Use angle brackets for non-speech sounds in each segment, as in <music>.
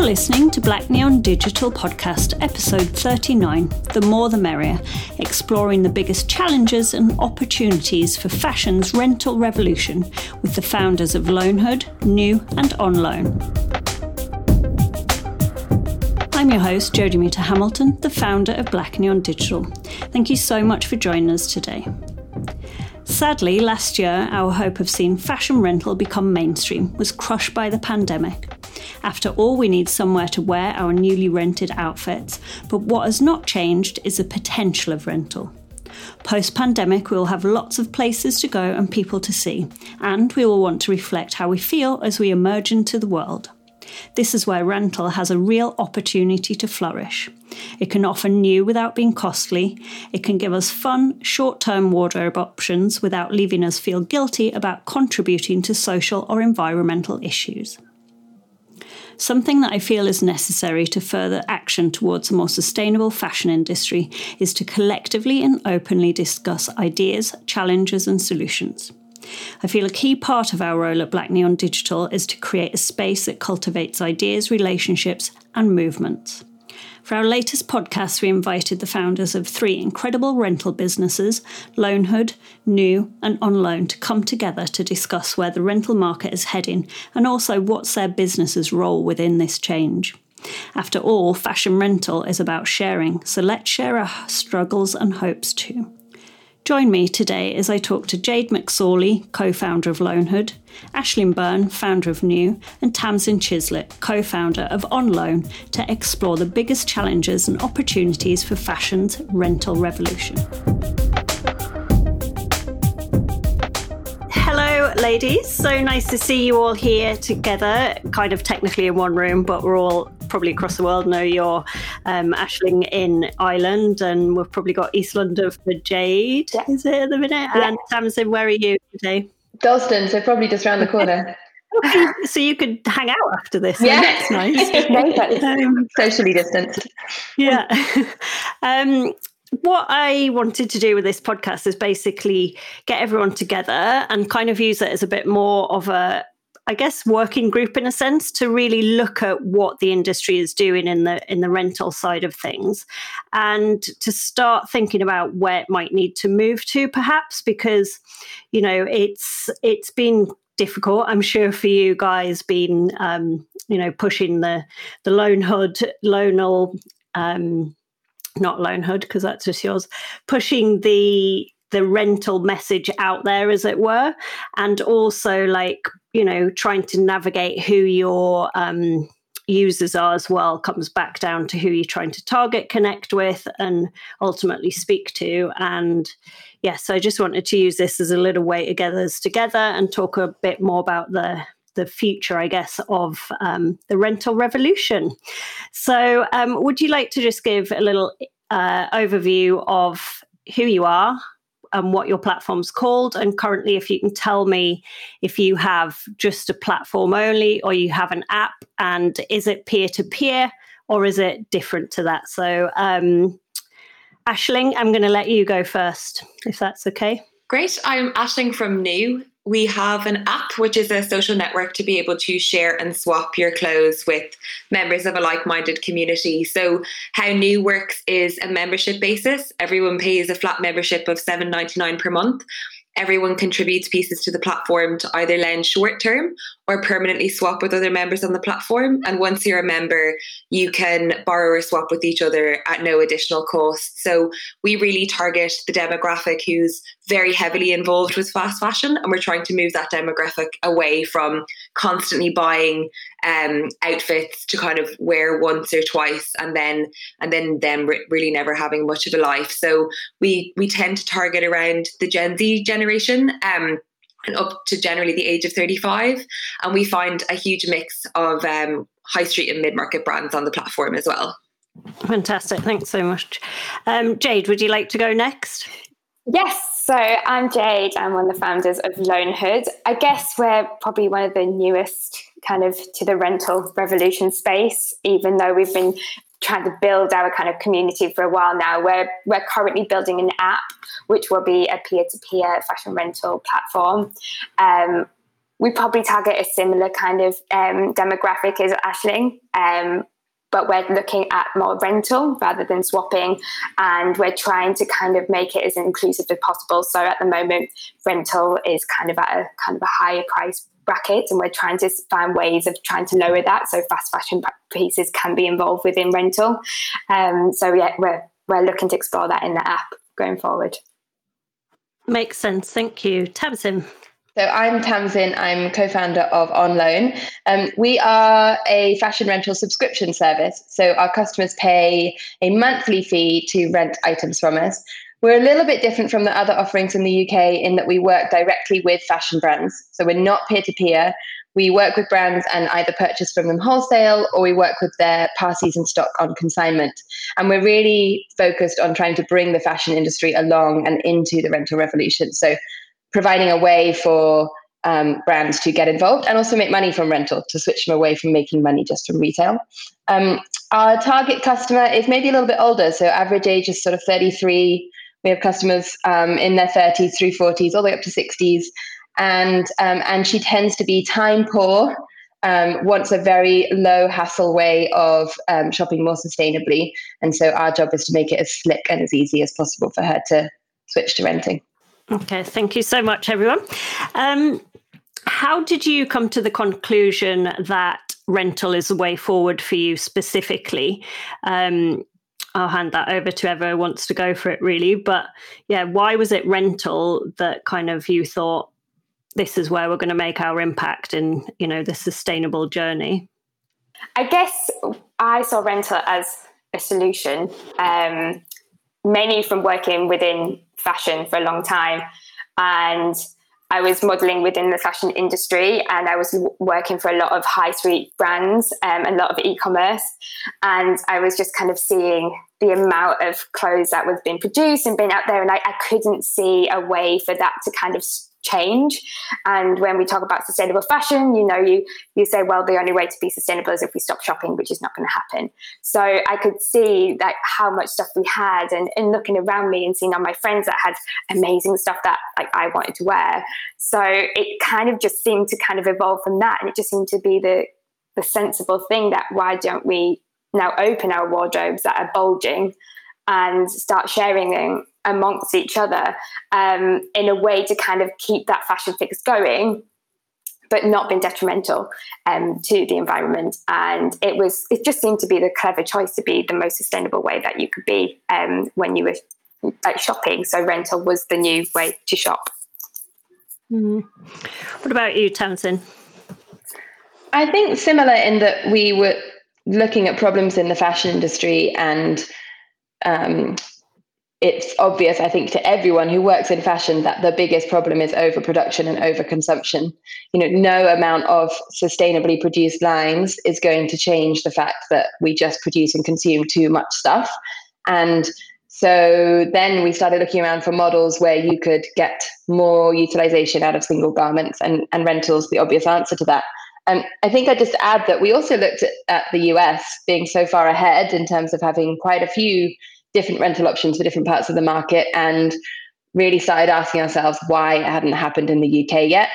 You're listening to Black Neon Digital Podcast, episode 39 The More the Merrier, exploring the biggest challenges and opportunities for fashion's rental revolution with the founders of Loanhood, Nuw, and Onloan. I'm your host, Jodie Muter-Hamilton, the founder of Black Neon Digital. Thank you so much for joining us today. Sadly, last year, our hope of seeing fashion rental become mainstream was crushed by the pandemic. After all, we need somewhere to wear our newly rented outfits, but what has not changed is the potential of rental. Post pandemic, we will have lots of places to go and people to see, and we will want to reflect how we feel as we emerge into the world. This is where rental has a real opportunity to flourish. It can offer new without being costly. It can give us fun, short term wardrobe options without leaving us feel guilty about contributing to social or environmental issues. Something that I feel is necessary to further action towards a more sustainable fashion industry is to collectively and openly discuss ideas, challenges, and solutions. I feel a key part of our role at Black Neon Digital is to create a space that cultivates ideas, relationships, and movements. For our latest podcast, we invited the founders of three incredible rental businesses, Loanhood, Nuw, and Onloan, to come together to discuss where the rental market is heading and also what's their business's role within this change. After all, fashion rental is about sharing, so let's share our struggles and hopes too. Join me today as I talk to Jade McSorley, co founder of Loanhood, Aisling Byrne, founder of Nuw, and Tamsin Chislett, co founder of Onloan, to explore the biggest challenges and opportunities for fashion's rental revolution. Ladies. So nice to see you all here together, kind of technically in one room, but we're all probably across the world know you're um, Aisling in Ireland, and we've probably got East London for Jade, yeah. is it at the minute? Yeah. And Tamsin, where are you today? Dalston, so probably just around the <laughs> corner. so you could hang out after this. Yeah, that's nice. <laughs> um, Socially distanced. Yeah. <laughs> um, what I wanted to do with this podcast is basically get everyone together and kind of use it as a bit more of a I guess working group in a sense to really look at what the industry is doing in the in the rental side of things and to start thinking about where it might need to move to perhaps because you know it's it's been difficult. I'm sure for you guys being um, you know pushing the the Loanhood loanal um not Loanhood because that's just yours pushing the the rental message out there as it were and also like you know trying to navigate who your um, users are as well comes back down to who you're trying to target connect with and ultimately speak to and yes i just wanted to use this as a little way to get us together and talk a bit more about the the future, I guess, of um, the rental revolution. So, um, would you like to just give a little uh, overview of who you are, and what your platform's called. And currently, if you can tell me if you have just a platform only or you have an app, and is it peer to peer or is it different to that? So, um, Aisling, I'm going to let you go first, if that's okay. Great. I'm Aisling from Nuw we have an app, which is a social network to be able to share and swap your clothes with members of a like minded community. So, how Nuw works is a membership basis. Everyone pays a flat membership of $7.99 per month. Everyone contributes pieces to the platform to either lend short term or permanently swap with other members on the platform. And once you're a member, you can borrow or swap with each other at no additional cost. So we really target the demographic who's very heavily involved with fast fashion. And we're trying to move that demographic away from constantly buying um, outfits to kind of wear once or twice and then and then them re- really never having much of a life. So we we tend to target around the Gen Z generation. Um, and up to generally the age of 35. And we find a huge mix of um, high street and mid market brands on the platform as well. Fantastic. Thanks so much. Um, Jade, would you like to go next? Yes. So I'm Jade. I'm one of the founders of Loanhood. I guess we're probably one of the newest kind of to the rental revolution space, even though we've been trying to build our kind of community for a while now. We're we're currently building an app which will be a peer-to-peer fashion rental platform. Um, we probably target a similar kind of um, demographic as Aisling. Um, but we're looking at more rental rather than swapping and we're trying to kind of make it as inclusive as possible. So at the moment rental is kind of at a kind of a higher price bracket and we're trying to find ways of trying to lower that so fast fashion pieces can be involved within rental. Um, so yeah we're we're looking to explore that in the app going forward. Makes sense. Thank you. Tamsin so I'm Tamsin. I'm co-founder of OnLoan. Um, we are a fashion rental subscription service. So our customers pay a monthly fee to rent items from us. We're a little bit different from the other offerings in the UK in that we work directly with fashion brands. So we're not peer-to-peer. We work with brands and either purchase from them wholesale or we work with their past season stock on consignment. And we're really focused on trying to bring the fashion industry along and into the rental revolution. So providing a way for um, brands to get involved and also make money from rental to switch them away from making money just from retail. Um, our target customer is maybe a little bit older, so average age is sort of 33. We have customers um, in their 30s through 40s, all the way up to 60s, and um, and she tends to be time poor. Um, wants a very low hassle way of um, shopping more sustainably, and so our job is to make it as slick and as easy as possible for her to switch to renting. Okay, thank you so much, everyone. Um, how did you come to the conclusion that rental is the way forward for you specifically? Um, I'll hand that over to whoever wants to go for it, really. But yeah, why was it rental that kind of you thought this is where we're going to make our impact in you know the sustainable journey? I guess I saw rental as a solution, um, mainly from working within fashion for a long time. And I was modeling within the fashion industry and I was working for a lot of high street brands um, and a lot of e commerce. And I was just kind of seeing the amount of clothes that was being produced and being out there. And I, I couldn't see a way for that to kind of change. And when we talk about sustainable fashion, you know, you you say, well, the only way to be sustainable is if we stop shopping, which is not going to happen. So I could see like how much stuff we had, and, and looking around me and seeing all my friends that had amazing stuff that like I wanted to wear. So it kind of just seemed to kind of evolve from that, and it just seemed to be the the sensible thing that why don't we now open our wardrobes that are bulging and start sharing them amongst each other um, in a way to kind of keep that fashion fix going but not been detrimental um, to the environment. And it was, it just seemed to be the clever choice to be the most sustainable way that you could be um, when you were like shopping. So rental was the new way to shop. Mm. What about you, Tamsin? I think similar in that we were looking at problems in the fashion industry and um, it's obvious, I think, to everyone who works in fashion that the biggest problem is overproduction and overconsumption. You know, no amount of sustainably produced lines is going to change the fact that we just produce and consume too much stuff. And so then we started looking around for models where you could get more utilization out of single garments and, and rentals, the obvious answer to that. And I think I just add that we also looked at, at the US being so far ahead in terms of having quite a few different rental options for different parts of the market and really started asking ourselves why it hadn't happened in the UK yet.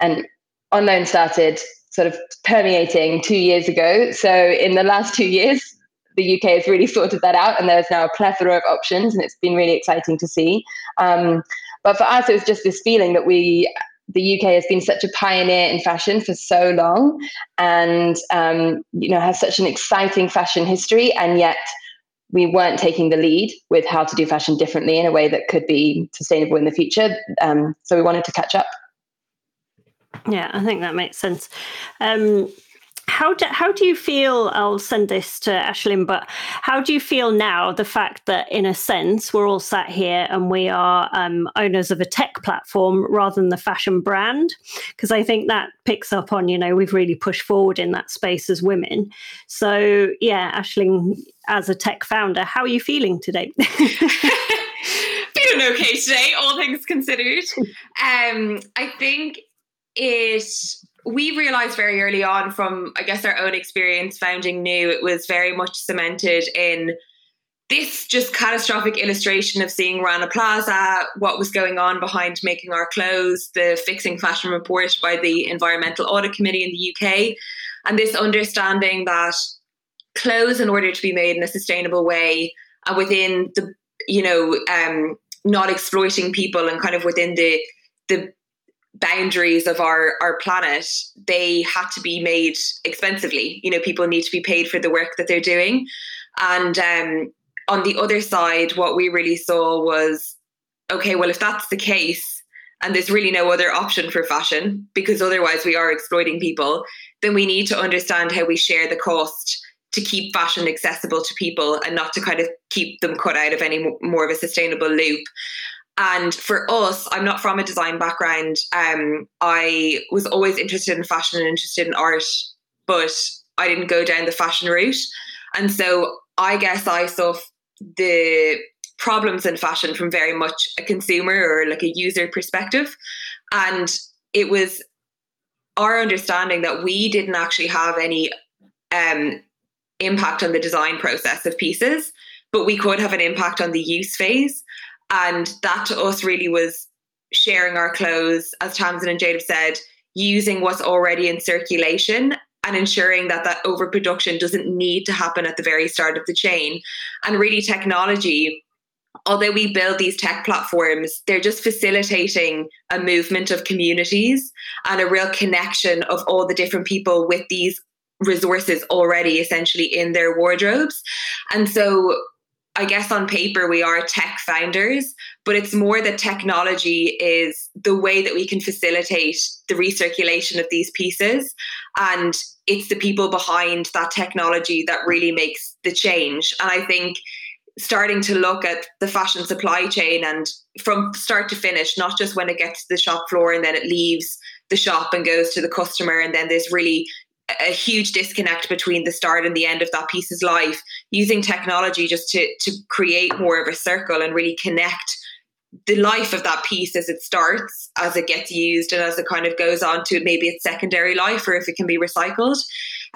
And OnLoan started sort of permeating two years ago. So in the last two years, the UK has really sorted that out, and there's now a plethora of options, and it's been really exciting to see. Um, but for us, it was just this feeling that we, the UK has been such a pioneer in fashion for so long, and um, you know has such an exciting fashion history, and yet we weren't taking the lead with how to do fashion differently in a way that could be sustainable in the future. Um, so we wanted to catch up. Yeah, I think that makes sense. Um, how do, how do you feel? I'll send this to Aisling, but how do you feel now the fact that, in a sense, we're all sat here and we are um, owners of a tech platform rather than the fashion brand? Because I think that picks up on, you know, we've really pushed forward in that space as women. So, yeah, Aisling, as a tech founder, how are you feeling today? <laughs> feeling okay today, all things considered. Um, I think it we realized very early on from i guess our own experience founding Nuw it was very much cemented in this just catastrophic illustration of seeing Rana Plaza, what was going on behind making our clothes, the fixing fashion report by the Environmental Audit Committee in the UK, and this understanding that clothes, in order to be made in a sustainable way, and within the you know um, not exploiting people and kind of within the the boundaries of our our planet they had to be made expensively you know people need to be paid for the work that they're doing and um, on the other side what we really saw was okay well if that's the case and there's really no other option for fashion because otherwise we are exploiting people then we need to understand how we share the cost to keep fashion accessible to people and not to kind of keep them cut out of any more of a sustainable loop. And for us, I'm not from a design background. Um, I was always interested in fashion and interested in art, but I didn't go down the fashion route. And so I guess I saw the problems in fashion from very much a consumer or like a user perspective. And it was our understanding that we didn't actually have any um, impact on the design process of pieces, but we could have an impact on the use phase. And that to us really was sharing our clothes, as Tamsin and Jade have said, using what's already in circulation and ensuring that that overproduction doesn't need to happen at the very start of the chain. And really, technology, although we build these tech platforms, they're just facilitating a movement of communities and a real connection of all the different people with these resources already essentially in their wardrobes. And so I guess on paper we are tech founders, but it's more that technology is the way that we can facilitate the recirculation of these pieces. And it's the people behind that technology that really makes the change. And I think starting to look at the fashion supply chain and from start to finish, not just when it gets to the shop floor and then it leaves the shop and goes to the customer and then there's really a huge disconnect between the start and the end of that piece's life using technology just to to create more of a circle and really connect the life of that piece as it starts as it gets used and as it kind of goes on to maybe its secondary life or if it can be recycled.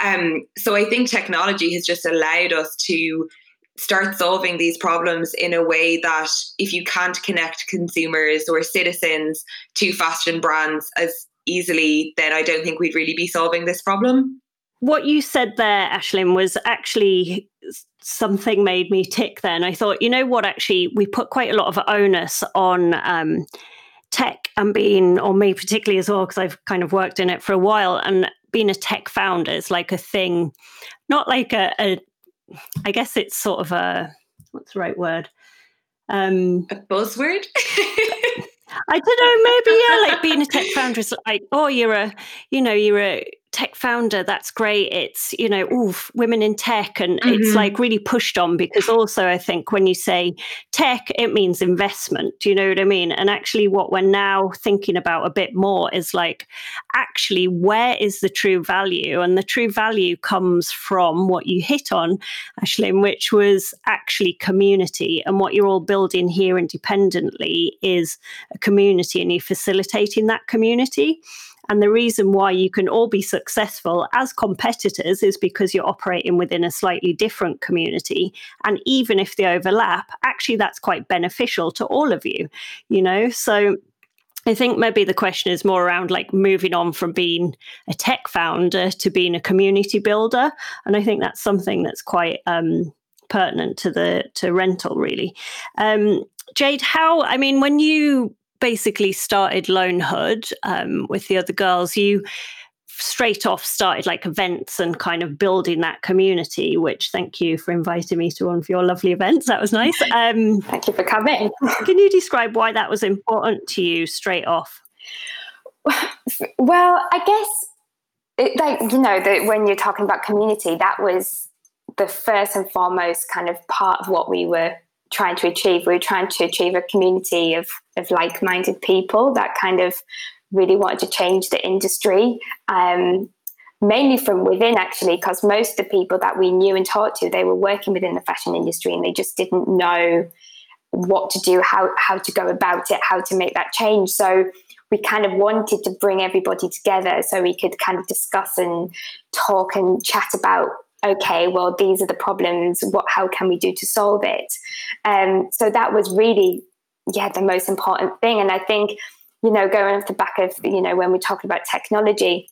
Um, so i think technology has just allowed us to start solving these problems in a way that if you can't connect consumers or citizens to fashion brands as easily, then I don't think we'd really be solving this problem. What you said there, Aisling, was actually something made me tick then. I thought, you know what, actually, we put quite a lot of onus on um, tech and being, or me particularly as well, because I've kind of worked in it for a while, and being a tech founder is like a thing, not like a, a I guess it's sort of a, what's the right word? Um, a buzzword? <laughs> I don't know, maybe yeah, like being a tech founder is like, oh, you're a, you know, you're a tech founder, that's great. It's, you know, oof, women in tech. And mm-hmm. it's like really pushed on because also I think when you say tech, it means investment. Do you know what I mean? And actually, what we're now thinking about a bit more is like, actually, where is the true value? And the true value comes from what you hit on, Aisling, which was actually community. And what you're all building here independently is a community and you're facilitating that community. And the reason why you can all be successful as competitors is because you're operating within a slightly different community. And even if they overlap, actually, that's quite beneficial to all of you, you know? So, I think maybe the question is more around like moving on from being a tech founder to being a community builder, and I think that's something that's quite um, pertinent to the to rental, really. Um, Jade, how? I mean, when you basically started Loanhood um, with the other girls, you straight off started like events and kind of building that community which thank you for inviting me to one of your lovely events. That was nice. <laughs> Um, thank you for coming. can you describe why that was important to you straight off? Well i guess it, like you know that when you're talking about community that was the first and foremost kind of part of what we were trying to achieve. We were trying to achieve a community of, of like minded people that kind of really wanted to change the industry. Um, mainly from within actually because most of the people that we knew and talked to they were working within the fashion industry and they just didn't know what to do how how to go about it how to make that change so we kind of wanted to bring everybody together so we could kind of discuss and talk and chat about okay, well, these are the problems. What, how can we do to solve it? Um, so that was really, yeah, the most important thing. And I think, you know, going off the back of, you know, when we talk about technology,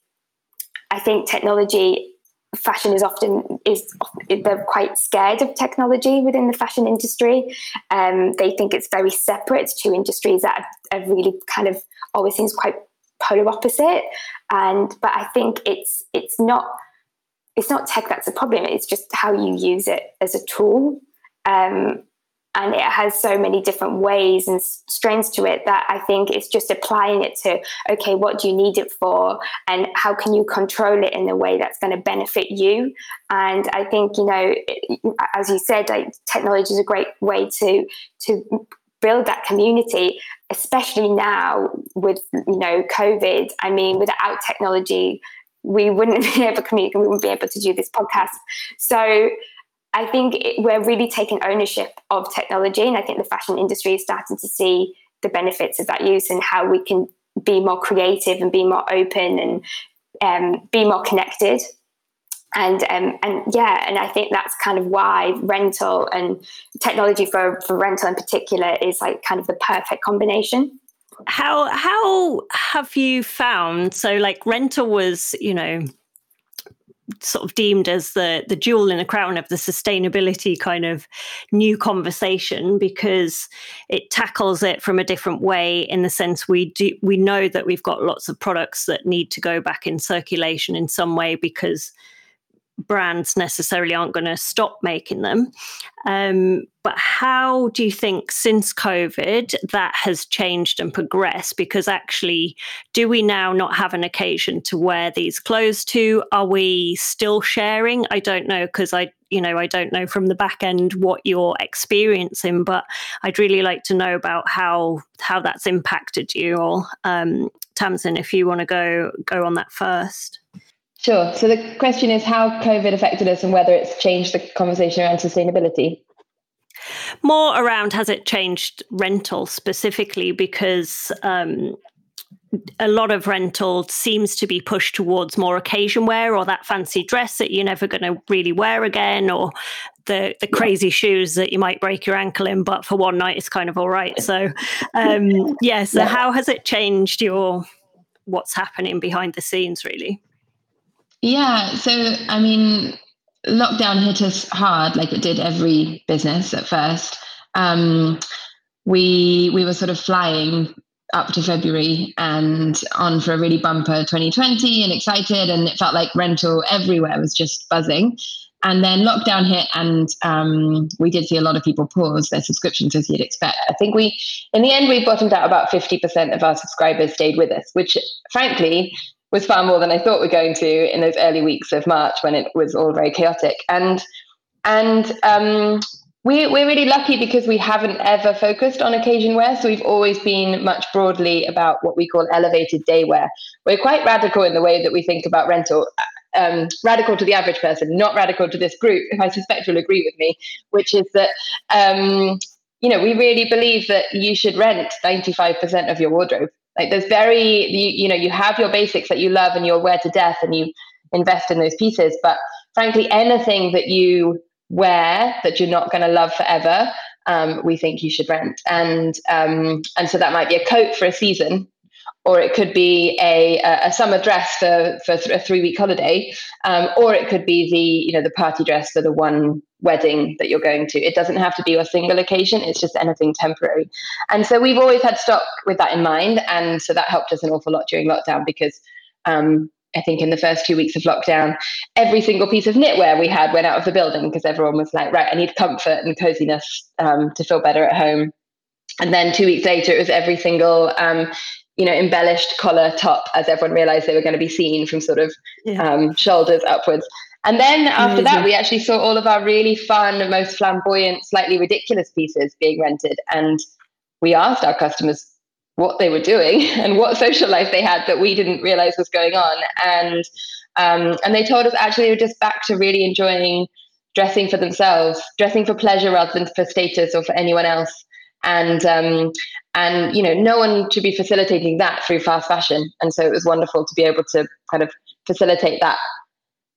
I think technology fashion is often is they're quite scared of technology within the fashion industry. Um, they think it's very separate. Two industries that are, are really kind of always seems quite polar opposite. And but I think it's it's not it's not tech that's a problem. It's just how you use it as a tool. Um, and it has so many different ways and strains to it that I think it's just applying it to okay, what do you need it for, and how can you control it in a way that's going to benefit you. And I think you know, as you said, like technology is a great way to to build that community, especially now with you know COVID. I mean, without technology, we wouldn't <laughs> be able to communicate. We wouldn't be able to do this podcast. So I think it, we're really taking ownership of technology, and I think the fashion industry is starting to see the benefits of that use and how we can be more creative and be more open and um, be more connected. And um, and yeah, and I think that's kind of why rental and technology for for rental in particular is like kind of the perfect combination how how have you found so like rental was you know sort of deemed as the the jewel in the crown of the sustainability kind of new conversation because it tackles it from a different way in the sense we do we know that we've got lots of products that need to go back in circulation in some way because brands necessarily aren't going to stop making them. Um, but how do you think since COVID that has changed and progressed? Because actually, do we now not have an occasion to wear these clothes to? Are we still sharing? I don't know because I, you know, I don't know from the back end what you're experiencing, but I'd really like to know about how how that's impacted you. Or um, Tamsin, if you want to go go on that first. Sure. So the question is how COVID affected us and whether it's changed the conversation around sustainability. More around has it changed rental specifically because um, a lot of rental seems to be pushed towards more occasion wear or that fancy dress that you're never going to really wear again or the the crazy shoes that you might break your ankle in but for one night it's kind of all right so um yeah so yeah. how has it changed your what's happening behind the scenes really yeah. So, I mean, lockdown hit us hard, like it did every business at first. Um, we we were sort of flying up to February and on for a really bumper 2020 and excited, and it felt like rental everywhere was just buzzing. And then lockdown hit, and um, we did see a lot of people pause their subscriptions as you'd expect. I think we, in the end, we bottomed out about 50% of our subscribers stayed with us, which frankly was far more than I thought we're going to in those early weeks of March when it was all very chaotic. And and um, we, we're really lucky because we haven't ever focused on occasion wear. So we've always been much broadly about what we call elevated day wear. We're quite radical in the way that we think about rental. Um, radical to the average person, not radical to this group, who I suspect you'll agree with me, which is that um, you know we really believe that you should rent 95% of your wardrobe like there's very you, you know you have your basics that you love and you'll wear to death and you invest in those pieces. But frankly anything that you wear that you're not going to love forever um, we think you should rent. And um, and so that might be a coat for a season or it could be a, a summer dress for, for a three week holiday, um, or it could be the you know the party dress for the one wedding that you're going to. It doesn't have to be a single occasion; it's just anything temporary. And so we've always had stock with that in mind, and so that helped us an awful lot during lockdown because. Um, I think in the first two weeks of lockdown, every single piece of knitwear we had went out of the building because everyone was like, right, I need comfort and coziness um, to feel better at home. And then two weeks later, it was every single um, you know, embellished collar top as everyone realized they were going to be seen from sort of yeah. um, shoulders upwards. And then after Amazing. that, we actually saw all of our really fun, most flamboyant, slightly ridiculous pieces being rented. And we asked our customers what they were doing <laughs> and what social life they had that we didn't realize was going on. And um, and they told us actually they were just back to really enjoying dressing for themselves, dressing for pleasure rather than for status or for anyone else and um, and you know no one should be facilitating that through fast fashion and so it was wonderful to be able to kind of facilitate that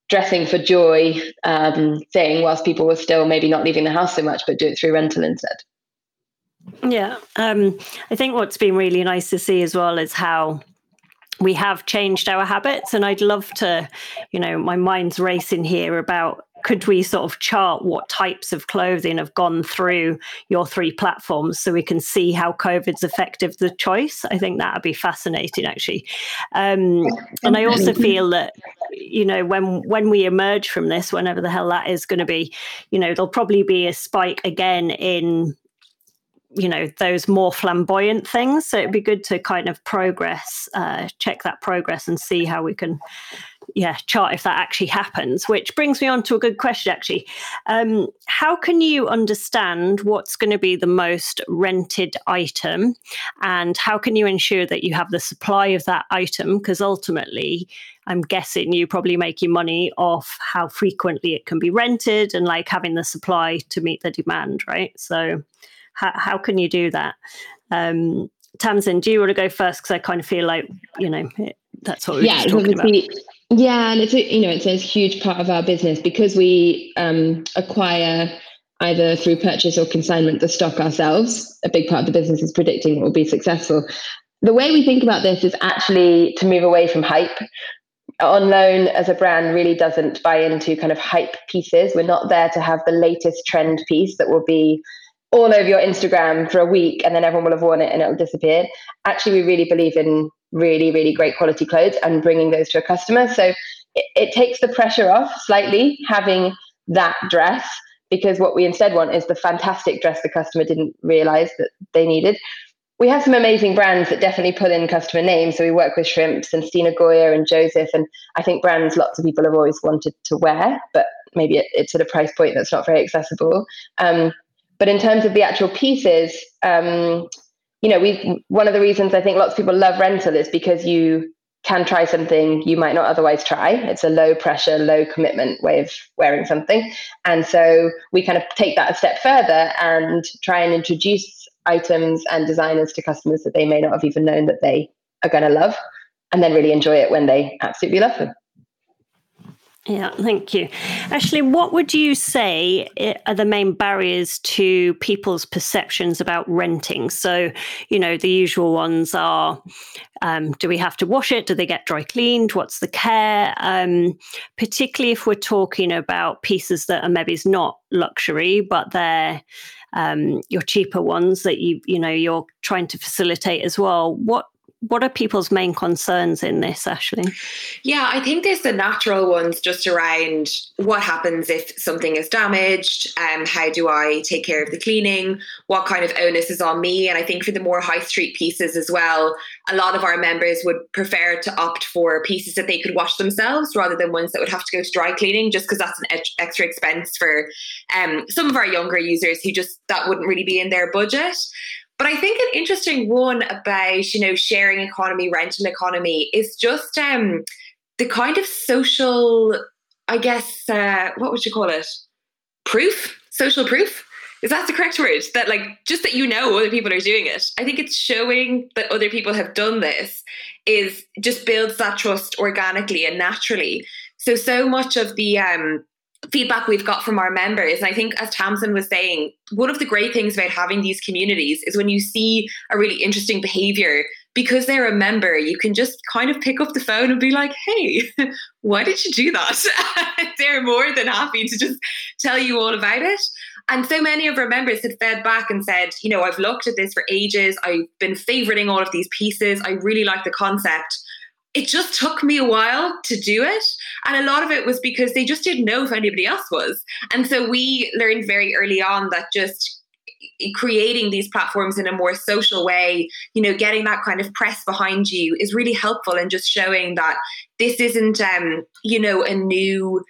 dressing for joy um, thing, whilst people were still maybe not leaving the house so much, but do it through rental instead. Yeah, um, I think what's been really nice to see as well is how we have changed our habits and i'd love to you know my mind's racing here about could we sort of chart what types of clothing have gone through your three platforms so we can see how covid's affected the choice? I think that would be fascinating actually. Um, and i also feel that you know when when we emerge from this whenever the hell that is going to be you know there'll probably be a spike again in you know those more flamboyant things. So it'd be good to kind of progress uh, check that progress and see how we can yeah chart if that actually happens which brings me on to a good question actually um, how can you understand what's going to be the most rented item and how can you ensure that you have the supply of that item because ultimately i'm guessing you probably making money off how frequently it can be rented and like having the supply to meet the demand right so how, how can you do that? Um, Tamsin, do you want to go first? Because I kind of feel like, you know, it, that's what we're yeah, talking about. Yeah, and it's a, you know it's a huge part of our business because we um, acquire either through purchase or consignment the stock ourselves. A big part of the business is predicting what will be successful. The way we think about this is actually to move away from hype. Onloan as a brand really doesn't buy into kind of hype pieces. We're not there to have the latest trend piece that will be all over your Instagram for a week and then everyone will have worn it and it'll disappear. Actually, we really believe in really, really great quality clothes and bringing those to a customer. So it, it takes the pressure off slightly having that dress because what we instead want is the fantastic dress the customer didn't realize that they needed. We have some amazing brands that definitely pull in customer names. So we work with Shrimps and Stine Goya and Joseph. And I think brands lots of people have always wanted to wear, but maybe it, it's at a price point that's not very accessible. Um, but in terms of the actual pieces, um, you know, we one of the reasons I think lots of people love rental is because you can try something you might not otherwise try. It's a low pressure, low commitment way of wearing something. And so we kind of take that a step further and try and introduce items and designers to customers that they may not have even known that they are going to love and then really enjoy it when they absolutely love them. Yeah, thank you. Ashley, what would you say are the main barriers to people's perceptions about renting? So, you know, the usual ones are um, do we have to wash it? Do they get dry cleaned? What's the care? Um, particularly if we're talking about pieces that are maybe not luxury, but they're um, your cheaper ones that you you know you're trying to facilitate as well. What what are people's main concerns in this, Ashley? Yeah, I think there's the natural ones just around what happens if something is damaged, um, how do I take care of the cleaning, what kind of onus is on me. And I think for the more high street pieces as well, a lot of our members would prefer to opt for pieces that they could wash themselves rather than ones that would have to go to dry cleaning, just because that's an extra expense for um, some of our younger users who just that wouldn't really be in their budget. But I think an interesting one about, you know, sharing economy, rental economy is just um, the kind of social, I guess, uh, what would you call it? Proof? Social proof? Is that the correct word? That like just that you know other people are doing it. I think it's showing that other people have done this is just builds that trust organically and naturally. So so much of the um feedback we've got from our members. And I think, as Tamsin was saying, one of the great things about having these communities is when you see a really interesting behavior, because they're a member, you can just kind of pick up the phone and be like, hey, <laughs> why did you do that? <laughs> they're more than happy to just tell you all about it. And so many of our members had fed back and said, you know, I've looked at this for ages. I've been favoriting all of these pieces. I really like the concept it just took me a while to do it. And a lot of it was because they just didn't know if anybody else was. And so we learned very early on that just creating these platforms in a more social way, you know, getting that kind of press behind you is really helpful in just showing that this isn't, um, you know, a new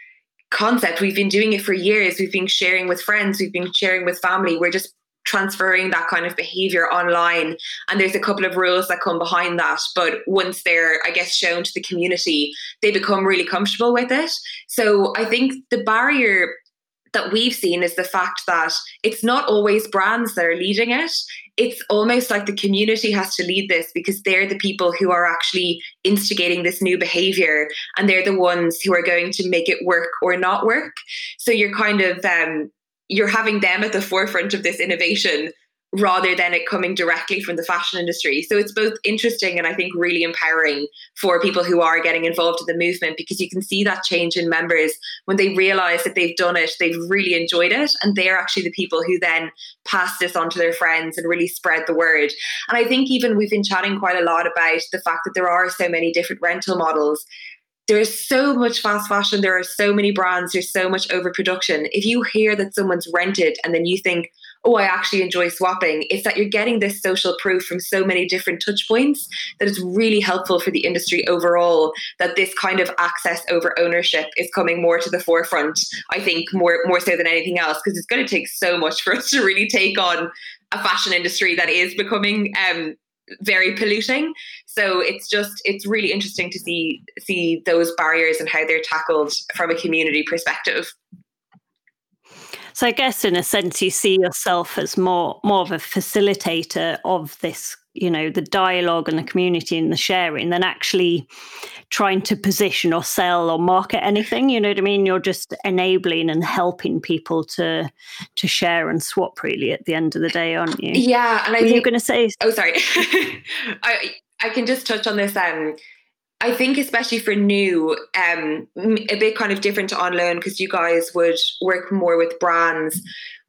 concept. We've been doing it for years. We've been sharing with friends. We've been sharing with family. We're just transferring that kind of behavior online and there's a couple of rules that come behind that. But once they're i guess shown to the community they become really comfortable with it. So i think the barrier that we've seen is the fact that it's not always brands that are leading it. It's almost like the community has to lead this because they're the people who are actually instigating this new behavior and they're the ones who are going to make it work or not work. So you're kind of um, you're having them at the forefront of this innovation rather than it coming directly from the fashion industry. So it's both interesting and I think really empowering for people who are getting involved in the movement because you can see that change in members when they realize that they've done it, they've really enjoyed it, and they're actually the people who then pass this on to their friends and really spread the word. And I think even we've been chatting quite a lot about the fact that there are so many different rental models there's so much fast fashion there are so many brands there's so much overproduction if you hear that someone's rented and then you think oh, I actually enjoy swapping. It's that you're getting this social proof from so many different touch points that it's really helpful for the industry overall that this kind of access over ownership is coming more to the forefront, I think, more more so than anything else, because it's going to take so much for us to really take on a fashion industry that is becoming um, very polluting. So it's just it's really interesting to see see those barriers and how they're tackled from a community perspective. So I guess in a sense you see yourself as more more of a facilitator of this, you know, the dialogue and the community and the sharing than actually trying to position or sell or market anything. You know what I mean? You're just enabling and helping people to to share and swap really at the end of the day, aren't you? Yeah. And I Were think, you gonna say Oh sorry. <laughs> I I can just touch on this um I think especially for Nuw, um, a bit kind of different to Onloan because you guys would work more with brands.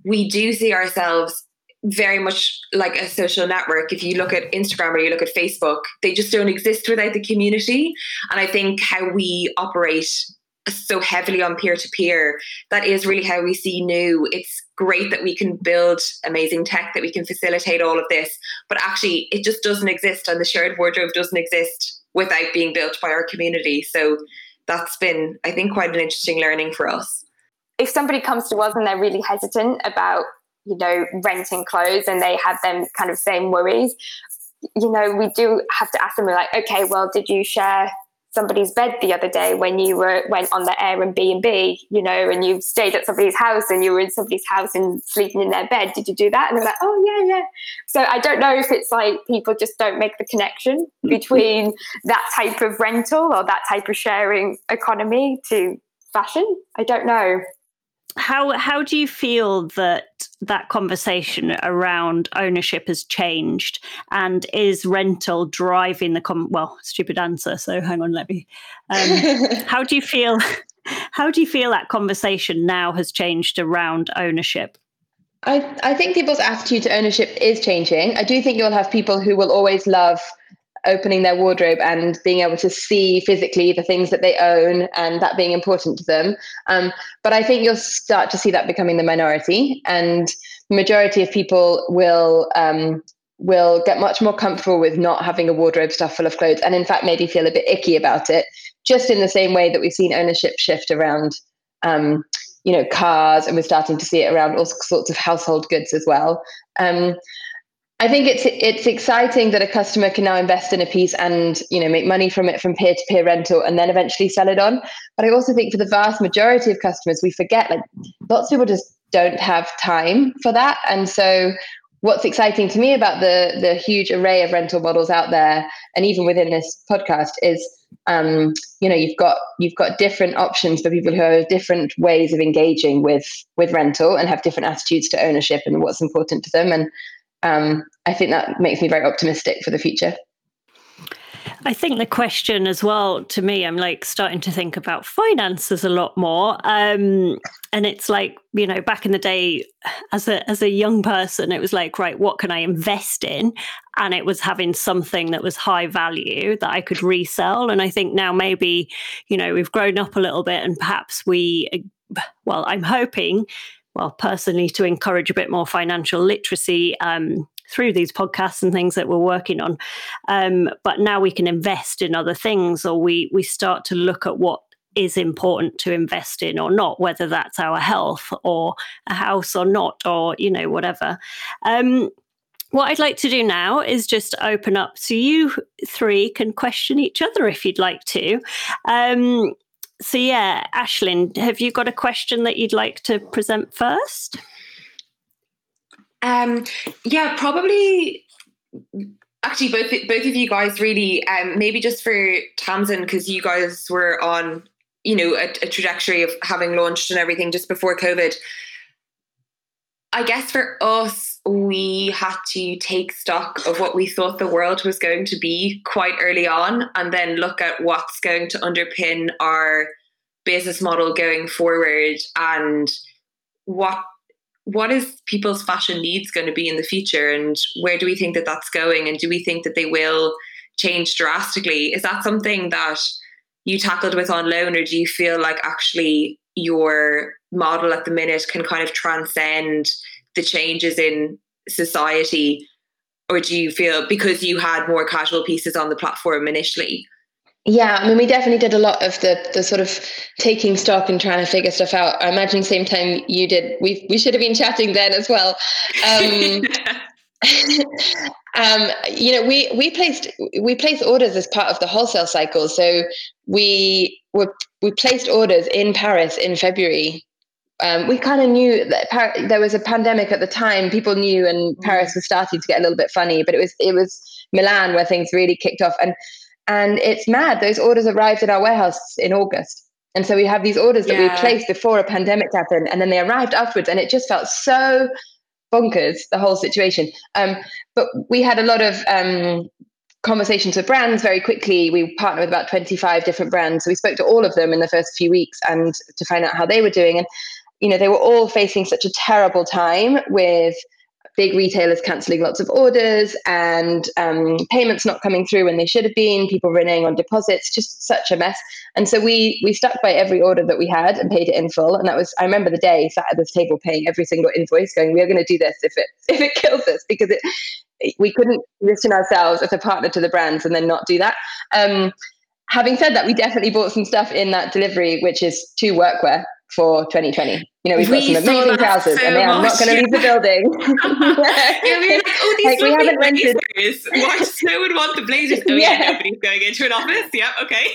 We do see ourselves very much like a social network. If you look at Instagram or you look at Facebook, they just don't exist without the community. And I think how we operate so heavily on peer to peer, that is really how we see Nuw. It's great that we can build amazing tech, that we can facilitate all of this, but actually it just doesn't exist and the shared wardrobe doesn't exist without being built by our community. So that's been, I think, quite an interesting learning for us. If somebody comes to us and they're really hesitant about, you know, renting clothes and they have them kind of same worries, you know, we do have to ask them, like, okay, well, did you share somebody's bed the other day when you were went on the Airbnb, and b you know, and you stayed at somebody's house and you were in somebody's house and sleeping in their bed. Did you do that? And they're like, oh yeah, yeah. So I don't know if it's like people just don't make the connection mm-hmm. between that type of rental or that type of sharing economy to fashion. I don't know how how do you feel that that conversation around ownership has changed and is rental driving the com- well stupid answer so hang on let me um, <laughs> how do you feel how do you feel that conversation now has changed around ownership I, I think people's attitude to ownership is changing. I do think you'll have people who will always love opening their wardrobe and being able to see physically the things that they own and that being important to them. Um, but I think you'll start to see that becoming the minority, and majority of people will um, will get much more comfortable with not having a wardrobe stuffed full of clothes, and in fact maybe feel a bit icky about it. Just in the same way that we've seen ownership shift around. Um, you know, cars, and we're starting to see it around all sorts of household goods as well. Um, I think it's it's exciting that a customer can now invest in a piece and you know make money from it from peer to peer rental and then eventually sell it on. But I also think for the vast majority of customers, we forget like lots of people just don't have time for that, and so what's exciting to me about the the huge array of rental models out there, and even within this podcast, is um, you know you've got you've got different options for people who have different ways of engaging with with rental and have different attitudes to ownership and what's important to them and um, I think that makes me very optimistic for the future. I think the question as well to me, I'm like starting to think about finances a lot more. Um, and it's like, you know, back in the day as a as a young person, it was like, right, what can I invest in? And it was having something that was high value that I could resell. And I think now maybe, you know, we've grown up a little bit and perhaps we well, I'm hoping well, personally, to encourage a bit more financial literacy um, through these podcasts and things that we're working on. Um, but now we can invest in other things, or we we start to look at what is important to invest in or not, whether that's our health or a house or not, or you know whatever. Um, what I'd like to do now is just open up so you three can question each other if you'd like to. Um, so yeah, Aisling, have you got a question that you'd like to present first? Um, yeah, probably. Actually, both both of you guys really. Um, maybe just for Tamsin because you guys were on, you know, a, a trajectory of having launched and everything just before COVID. I guess for us, we had to take stock of what we thought the world was going to be quite early on, and then look at what's going to underpin our business model going forward and what what is people's fashion needs going to be in the future and where do we think that that's going and do we think that they will change drastically? Is that something that you tackled with Onloan or do you feel like actually your model at the minute can kind of transcend the changes in society or do you feel because you had more casual pieces on the platform initially yeah, I mean, we definitely did a lot of the the sort of taking stock and trying to figure stuff out. I imagine same time you did. We we should have been chatting then as well. Um, <laughs> <laughs> um, you know, we we placed we placed orders as part of the wholesale cycle. So we were we placed orders in Paris in February. Um, we kind of knew that Par- there was a pandemic at the time. People knew, and Paris was starting to get a little bit funny. But it was it was Milan where things really kicked off, and and it's mad. Those orders arrived at our warehouse in August. And so we have these orders that yeah. we placed before a pandemic happened, and then they arrived afterwards. And it just felt so bonkers, the whole situation. Um, but we had a lot of um, conversations with brands very quickly. We partnered with about 25 different brands. So we spoke to all of them in the first few weeks and to find out how they were doing. And, you know, they were all facing such a terrible time with big retailers cancelling lots of orders and um, payments not coming through when they should have been, people reneging on deposits, just such a mess. And so we we stuck by every order that we had and paid it in full. And that was I remember the day sat at this table paying every single invoice, going, "We are going to do this if it <laughs> if it kills us," because it we couldn't position ourselves as a partner to the brands and then not do that. Um, having said that, we definitely bought some stuff in that delivery, which is to workwear for 2020. You know, we've got we some amazing trousers, so and they are not going to leave the building. <laughs> <laughs> yeah, we were like, oh, these like, we haven't rented. Blazers. Why does no one want the blazers? Oh, yeah. <laughs> yeah, nobody's going into an office. Yeah, okay.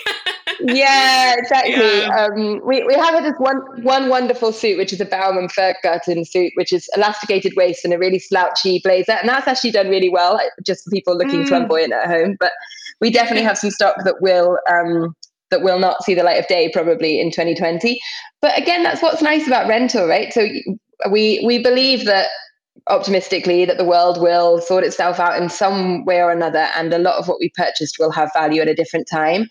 yeah, exactly. Yeah. Um, we we have this one one wonderful suit, which is a Baum und Pferdgarten suit, which is elasticated waist and a really slouchy blazer, and that's actually done really well, just for people looking mm. flamboyant at home. But we definitely have some stock that will. Um, that will not see the light of day probably in 2020. But again, that's what's nice about rental, right? So we we believe that optimistically that the world will sort itself out in some way or another and a lot of what we purchased will have value at a different time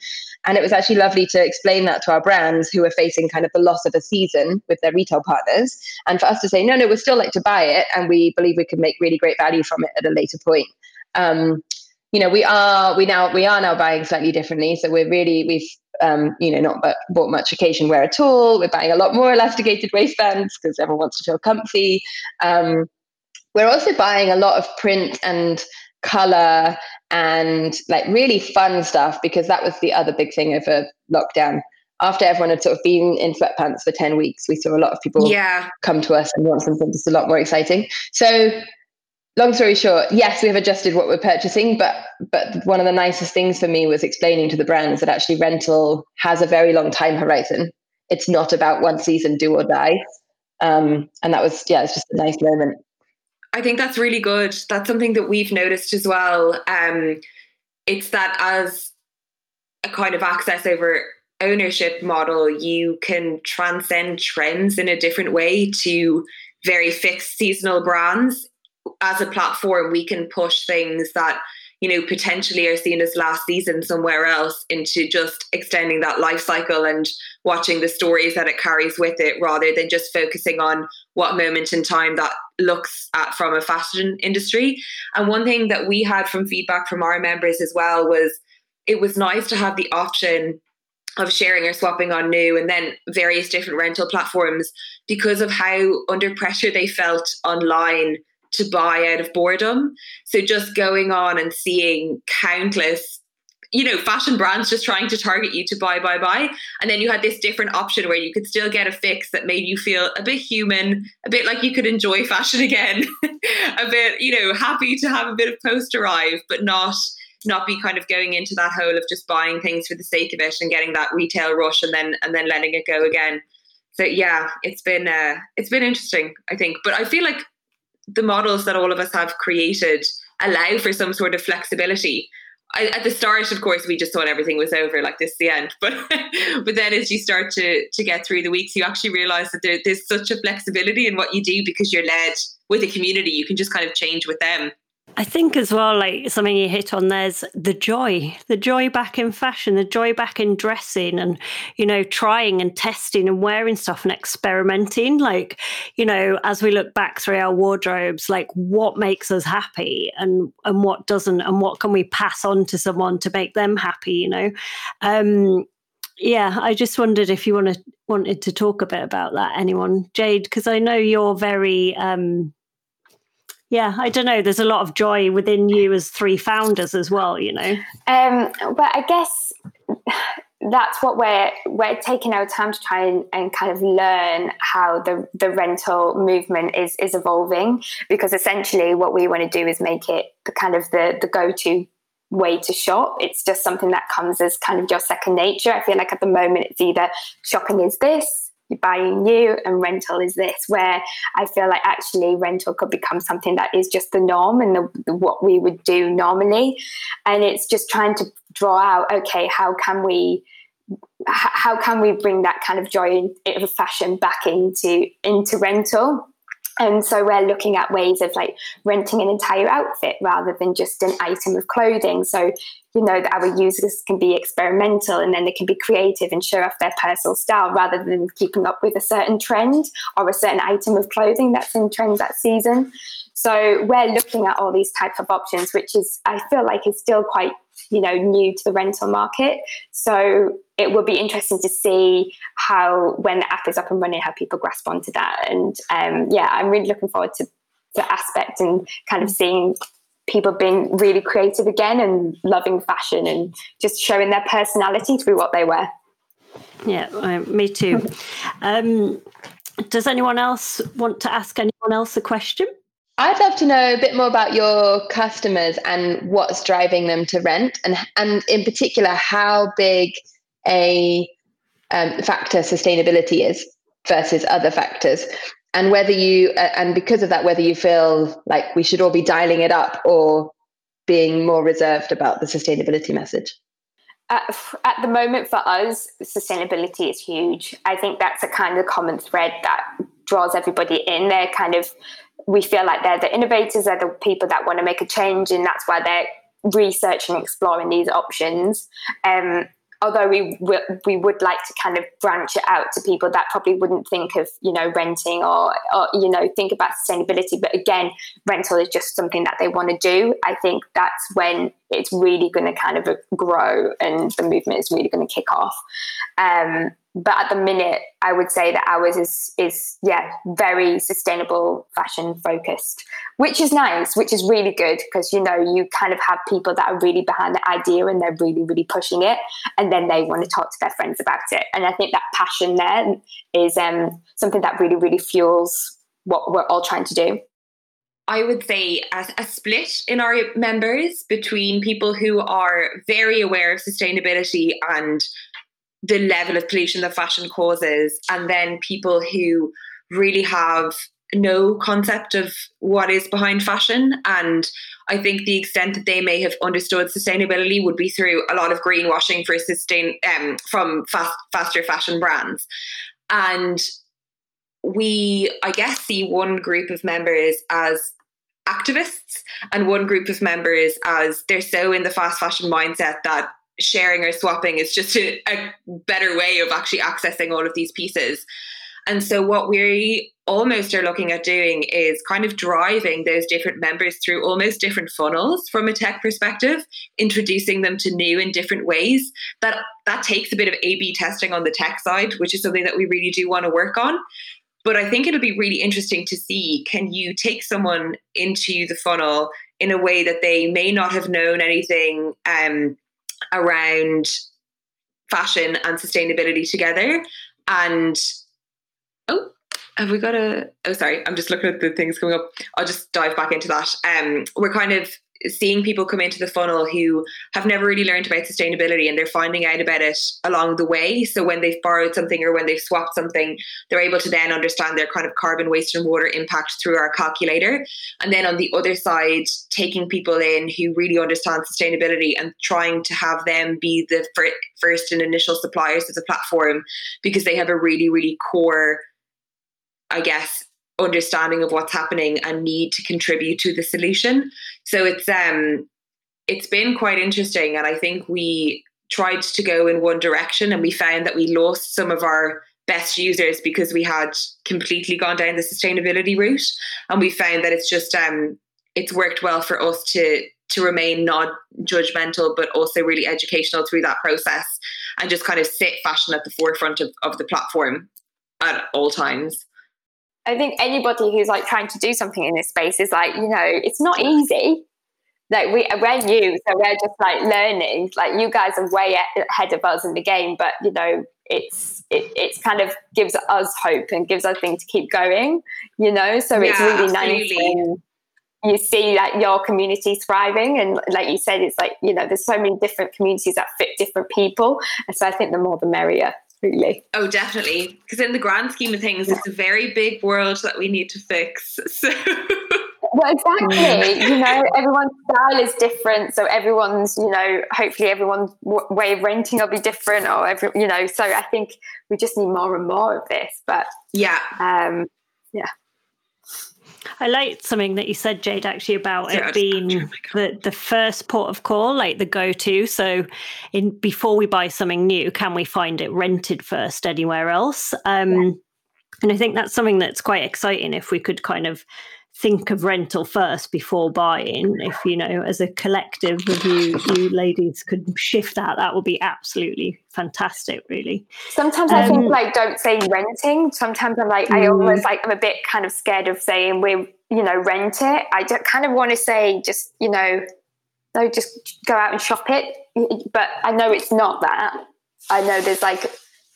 and it was actually lovely to explain that to our brands who are facing kind of the loss of a season with their retail partners and for us to say no no we'd still like to buy it and we believe we can make really great value from it at a later point um, you know we are we now we are now buying slightly differently so we're really we've um, you know, not bought much occasion wear at all. We're buying a lot more elasticated waistbands because everyone wants to feel comfy. Um, we're also buying a lot of print and color and like really fun stuff because that was the other big thing over lockdown. After everyone had sort of been in sweatpants for 10 weeks, we saw a lot of people yeah. come to us and want something just a lot more exciting. So long story short, yes, we have adjusted what we're purchasing, but but one of the nicest things for me was explaining to the brands that actually rental has a very long time horizon. It's not about one season, do or die. Um, and that was yeah, it's just a nice moment. I think that's really good. That's something that we've noticed as well. Um, it's that as a kind of access over ownership model, you can transcend trends in a different way to very fixed seasonal brands as a platform, we can push things that you know potentially are seen as last season somewhere else into just extending that life cycle and watching the stories that it carries with it rather than just focusing on what moment in time that looks at from a fashion industry. And one thing that we had from feedback from our members as well was it was nice to have the option of sharing or swapping on Nuw and then various different rental platforms because of how under pressure they felt online to buy out of boredom. So just going on and seeing countless you know, fashion brands just trying to target you to buy, buy, buy. And then you had this different option where you could still get a fix that made you feel a bit human, a bit like you could enjoy fashion again, <laughs> a bit, you know, happy to have a bit of post arrive, but not not be kind of going into that hole of just buying things for the sake of it and getting that retail rush and then and then letting it go again. So yeah, it's been uh it's been interesting, I think. But I feel like the models that all of us have created allow for some sort of flexibility. I, at the start, of course, we just thought everything was over, like this is the end. But <laughs> but then as you start to to get through the weeks, you actually realize that there, there's such a flexibility in what you do because you're led with a community. You can just kind of change with them. I think as well, like something you hit on, there's the joy, the joy back in fashion, the joy back in dressing and, you know, trying and testing and wearing stuff and experimenting. Like, you know, as we look back through our wardrobes, like what makes us happy and, and what doesn't, and what can we pass on to someone to make them happy, you know? Um, yeah, I just wondered if you wanted wanted to talk a bit about that, anyone, Jade, because I know you're very um, yeah, I don't know. There's a lot of joy within you as three founders as well, you know. Um, but I guess that's what we're we're taking our time to try and, and kind of learn how the the rental movement is is evolving because essentially what we want to do is make it the kind of the the go to way to shop. It's just something that comes as kind of your second nature. I feel like at the moment it's either shopping is this buying new and rental is this where i feel like actually rental could become something that is just the norm and the, what we would do normally. And it's just trying to draw out okay how can we how can we bring that kind of joy of fashion back into into rental and so we're looking at ways of like renting an entire outfit rather than just an item of clothing. So, you know, that our users can be experimental and then they can be creative and show off their personal style rather than keeping up with a certain trend or a certain item of clothing that's in trend that season. So we're looking at all these type of options, which is I feel like is still quite you know new to the rental market. So it will be interesting to see how when the app is up and running, how people grasp onto that. And um, yeah, I'm really looking forward to the aspect and kind of seeing people being really creative again and loving fashion and just showing their personality through what they wear. Yeah, uh, me too. <laughs> um, does anyone else want to ask anyone else a question? I'd love to know a bit more about your customers and what's driving them to rent, and and in particular how big a um, factor sustainability is versus other factors, and whether you uh, and because of that, whether you feel like we should all be dialing it up or being more reserved about the sustainability message. At, at the moment, for us, sustainability is huge. I think that's a kind of common thread that draws everybody in. They're kind of we feel like they're the innovators, they're the people that want to make a change, and that's why they're researching exploring these options. Um, although we we would like to kind of branch it out to people that probably wouldn't think of you know renting or, or you know think about sustainability but again rental is just something that they want to do i think that's when it's really going to kind of grow and the movement is really going to kick off um, but at the minute i would say that ours is is yeah very sustainable fashion focused which is nice which is really good because you know you kind of have people that are really behind the idea and they're really really pushing it and then they want to talk to their friends about it. And i think that passion there is um, something that really really fuels what we're all trying to do. I would say a, a, split in our members between people who are very aware of sustainability and the level of pollution that fashion causes, and then people who really have no concept of what is behind fashion. And I think the extent that they may have understood sustainability would be through a lot of greenwashing for sustain um, from fast, faster fashion brands. And we, I guess, see one group of members as activists and one group of members as they're so in the fast fashion mindset that sharing or swapping is just a, a better way of actually accessing all of these pieces. And so, what we almost are looking at doing is kind of driving those different members through almost different funnels from a tech perspective, introducing them to new and different ways. That that takes a bit of A/B testing on the tech side, which is something that we really do want to work on. But I think it'll be really interesting to see: can you take someone into the funnel in a way that they may not have known anything? Um, around fashion and sustainability together. And oh, have we got a? Oh, sorry, I'm just looking at the things coming up. I'll just dive back into that. Um, we're kind of seeing people come into the funnel who have never really learned about sustainability and they're finding out about it along the way. So when they've borrowed something or when they've swapped something, they're able to then understand their kind of carbon waste and water impact through our calculator. And then on the other side, taking people in who really understand sustainability and trying to have them be the first and initial suppliers of the platform because they have a really, really core, I guess, understanding of what's happening and need to contribute to the solution. So it's um it's been quite interesting and I think we tried to go in one direction and we found that we lost some of our best users because we had completely gone down the sustainability route and we found that it's just um it's worked well for us to to remain not judgmental but also really educational through that process and just kind of sit fashion at the forefront of, of the platform at all times I think anybody who's like trying to do something in this space is like, you know, it's not easy. Like we we're new, so we're just like learning. Like you guys are way ahead of us in the game, but you know, it's it it's kind of gives us hope and gives us things to keep going. You know, so it's really absolutely. nice you see like your community thriving and like you said it's like you know there's so many different communities that fit different people and so i think the more the merrier really. Oh, definitely. Because in the grand scheme of things, it's a very big world that we need to fix. <laughs> So. Well, exactly. you know, everyone's style is different, so everyone's, you know, hopefully everyone's way of renting will be different, or every, you know. So I think we just need more and more of this. But yeah, um, yeah. I liked something that you said, Jade, actually about yeah, it being the, the first port of call, like the go to. So, in before we buy something new, can we find it rented first anywhere else? Um, yeah. And I think that's something that's quite exciting if we could kind of think of rental first before buying. If you know, as a collective of you, you ladies could shift that, that would be absolutely fantastic. Really. Sometimes um, I think um, like don't say renting. Sometimes I'm like mm. I almost like I'm a bit kind of scared of saying we you know rent it. I just kind of want to say just you know no just go out and shop it. But I know it's not that. I know there's like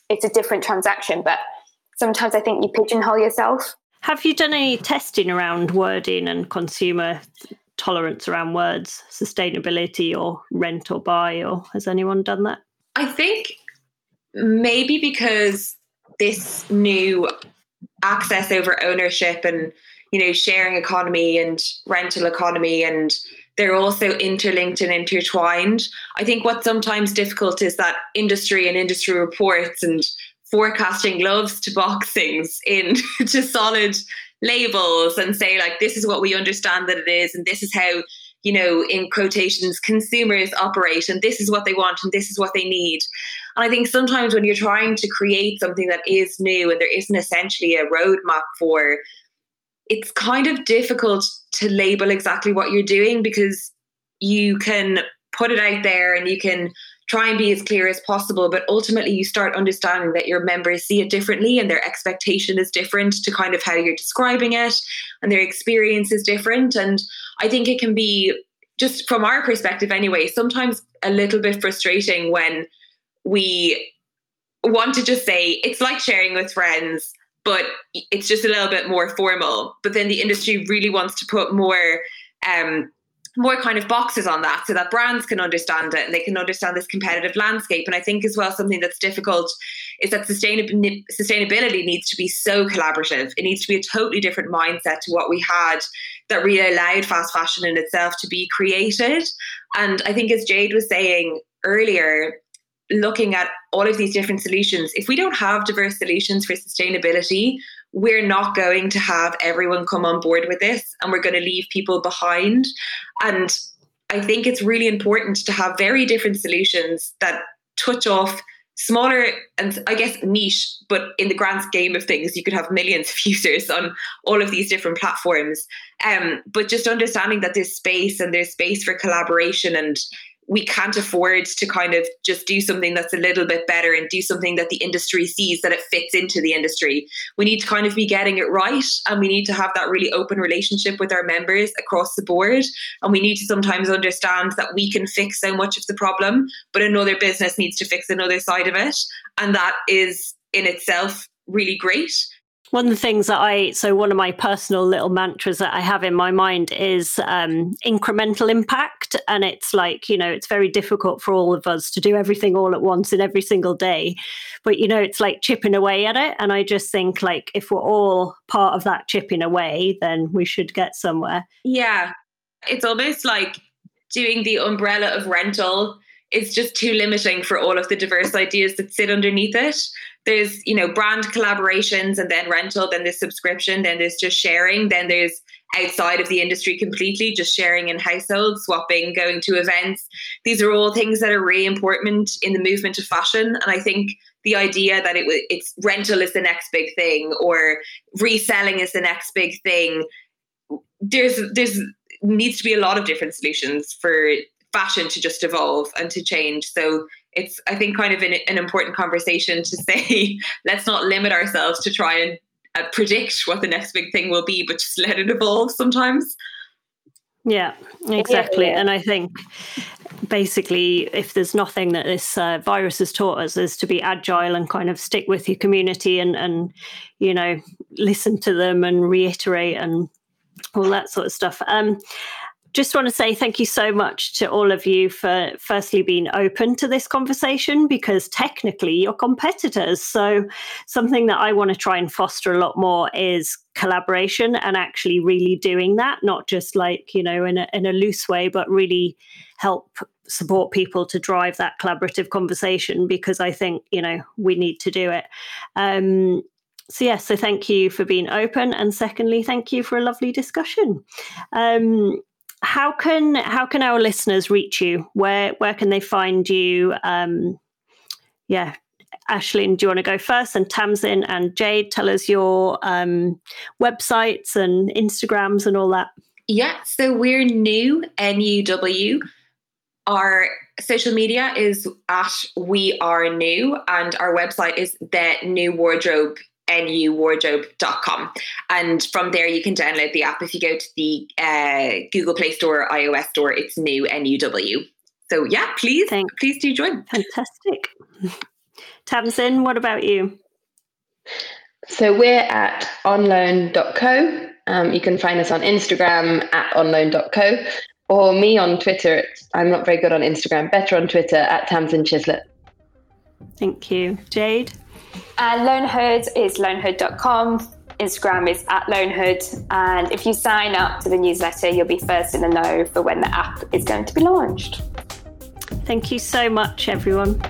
it's a different transaction, but sometimes I think you pigeonhole yourself have you done any testing around wording and consumer tolerance around words, sustainability or rent or buy, or has anyone done that? I think maybe because this new access over ownership and you know sharing economy and rental economy and they're also interlinked and intertwined. I think what's sometimes difficult is that industry and industry reports and forecasting loves to box <laughs> things into <laughs> solid labels and say like this is what we understand that it is and this is how you know in quotations consumers operate and this is what they want and this is what they need. And i think sometimes when you're trying to create something that is new and there isn't essentially a roadmap for it's kind of difficult to label exactly what you're doing because you can put it out there and you can try and be as clear as possible. But ultimately, you start understanding that your members see it differently and their expectation is different to kind of how you're describing it, and their experience is different. And I think it can be, just from our perspective anyway, sometimes a little bit frustrating when we want to just say it's like sharing with friends. But it's just a little bit more formal. But then the industry really wants to put more um, more kind of boxes on that so that brands can understand it and they can understand this competitive landscape. And I think as well, something that's difficult is that sustainab- sustainability needs to be so collaborative. It needs to be a totally different mindset to what we had that really allowed fast fashion in itself to be created. And I think, as Jade was saying earlier, looking at all of these different solutions, if we don't have diverse solutions for sustainability, we're not going to have everyone come on board with this and we're going to leave people behind. And I think it's really important to have very different solutions that touch off smaller and I guess niche, but in the grand scheme of things, you could have millions of <laughs> users on all of these different platforms. Um, but just understanding that there's space and there's space for collaboration and we can't afford to kind of just do something that's a little bit better and do something that the industry sees that it fits into the industry. We need to kind of be getting it right and we need to have that really open relationship with our members across the board. And we need to sometimes understand that we can fix so much of the problem, but another business needs to fix another side of it. And that is in itself really great. One of the things that I, so one of my personal little mantras that I have in my mind is um, incremental impact. And it's like, you know, it's very difficult for all of us to do everything all at once in every single day. But, you know, it's like chipping away at it. And I just think, like, if we're all part of that chipping away, then we should get somewhere. Yeah. It's almost like doing the umbrella of rental is just too limiting for all of the diverse ideas that sit underneath it. There's you know brand collaborations and then rental then there's subscription then there's just sharing then there's outside of the industry completely just sharing in households swapping going to events. These are all things that are really important in the movement of fashion and i think the idea that it it's rental is the next big thing or reselling is the next big thing there's there's needs to be a lot of different solutions for fashion to just evolve and to change so it's I think kind of an, an important conversation to say <laughs> let's not limit ourselves to try and uh, predict what the next big thing will be, but just let it evolve sometimes. Yeah, exactly. Yeah. And I think basically, if there's nothing that this uh, virus has taught us, is to be agile and kind of stick with your community and, and you know, listen to them and reiterate and all that sort of stuff. Um, just want to say thank you so much to all of you for firstly being open to this conversation because technically you're competitors. So, something that I want to try and foster a lot more is collaboration and actually really doing that, not just like, you know, in a, in a loose way, but really help support people to drive that collaborative conversation because I think, you know, we need to do it. Um, so yes, so thank you for being open, and secondly, thank you for a lovely discussion. Um, how can how can our listeners reach you? Where where can they find you? Um, yeah, Aisling, do you want to go first? And Tamsin and Jade, tell us your um, websites and Instagrams and all that. Yeah, so we're new, NUW. Our social media is at We Are Nuw, and our website is the New Wardrobe nuwardrobe.com. And from there, you can download the app. If you go to the uh, Google Play Store, iOS Store, it's new NUW. So yeah, please, Thanks. please do join. Fantastic. <laughs> Tamsin, what about you? So we're at onloan.co. Um, you can find us on Instagram at onloan.co or me on Twitter. I'm not very good on Instagram, better on Twitter at Tamsin Chislett. Thank you. Jade? Uh, Loanhood is loanhood.com. Instagram is at Loanhood. And if you sign up to the newsletter, you'll be first in the know for when the app is going to be launched. Thank you so much, everyone.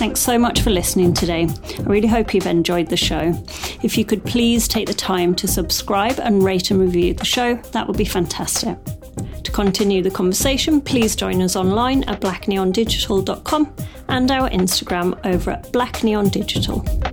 Thanks so much for listening today. I really hope you've enjoyed the show. If you could please take the time to subscribe and rate and review the show, that would be fantastic. To continue the conversation, please join us online at blackneondigital.com and our Instagram over at blackneondigital.